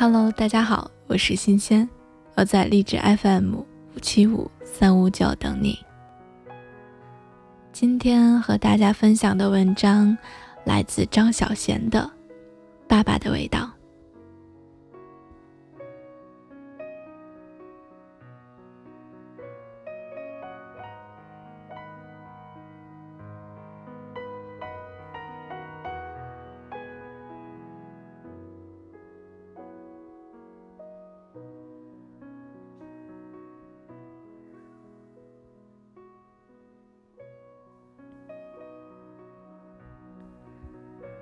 Hello，大家好，我是新鲜，我在荔枝 FM 五七五三五九等你。今天和大家分享的文章来自张小娴的《爸爸的味道》。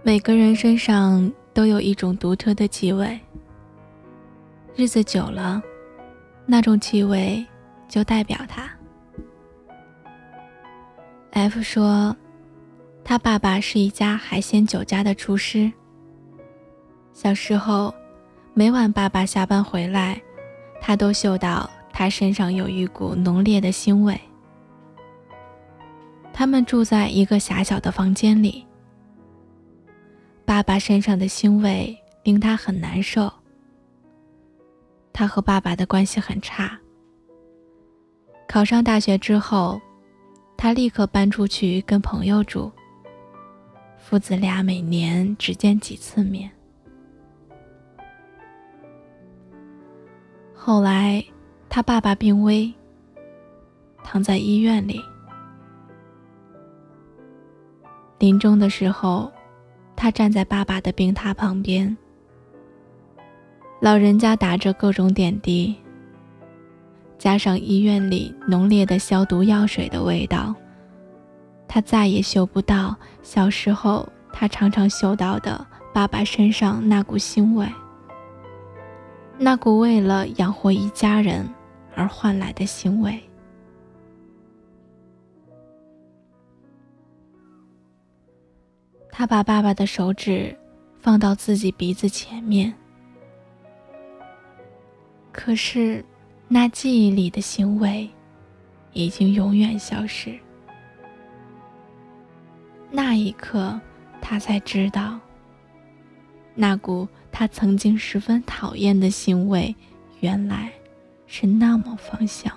每个人身上都有一种独特的气味，日子久了，那种气味就代表他。F 说，他爸爸是一家海鲜酒家的厨师。小时候，每晚爸爸下班回来，他都嗅到他身上有一股浓烈的腥味。他们住在一个狭小的房间里。爸身上的腥味令他很难受。他和爸爸的关系很差。考上大学之后，他立刻搬出去跟朋友住。父子俩每年只见几次面。后来，他爸爸病危，躺在医院里。临终的时候。他站在爸爸的病榻旁边，老人家打着各种点滴，加上医院里浓烈的消毒药水的味道，他再也嗅不到小时候他常常嗅到的爸爸身上那股腥味，那股为了养活一家人而换来的腥味。他把爸爸的手指放到自己鼻子前面，可是那记忆里的腥味已经永远消失。那一刻，他才知道，那股他曾经十分讨厌的腥味，原来是那么芳香。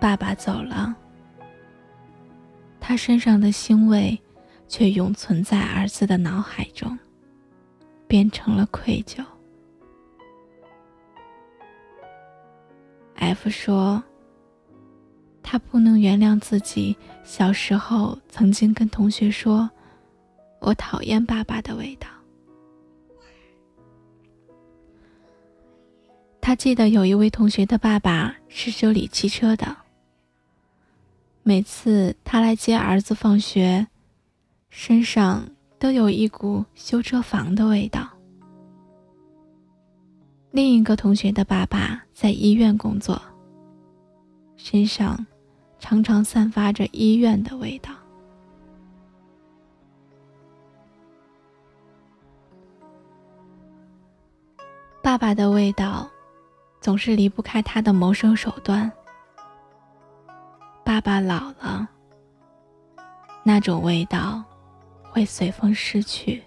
爸爸走了，他身上的腥味却永存在儿子的脑海中，变成了愧疚。F 说：“他不能原谅自己小时候曾经跟同学说，我讨厌爸爸的味道。他记得有一位同学的爸爸是修理汽车的。”每次他来接儿子放学，身上都有一股修车房的味道。另一个同学的爸爸在医院工作，身上常常散发着医院的味道。爸爸的味道，总是离不开他的谋生手段。爸爸老了，那种味道会随风逝去。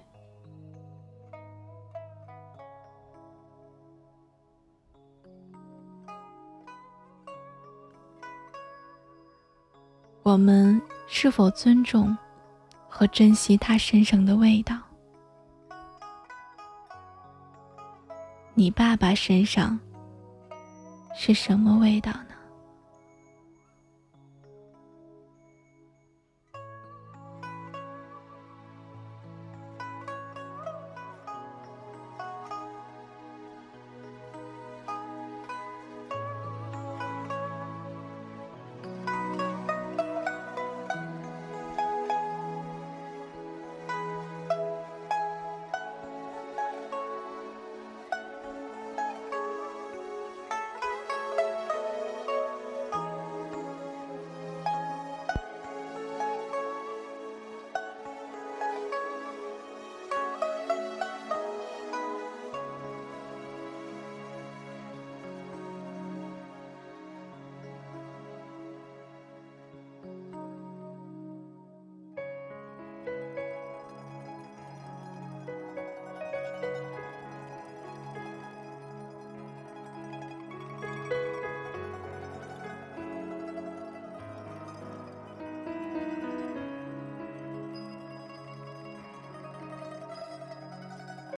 我们是否尊重和珍惜他身上的味道？你爸爸身上是什么味道呢？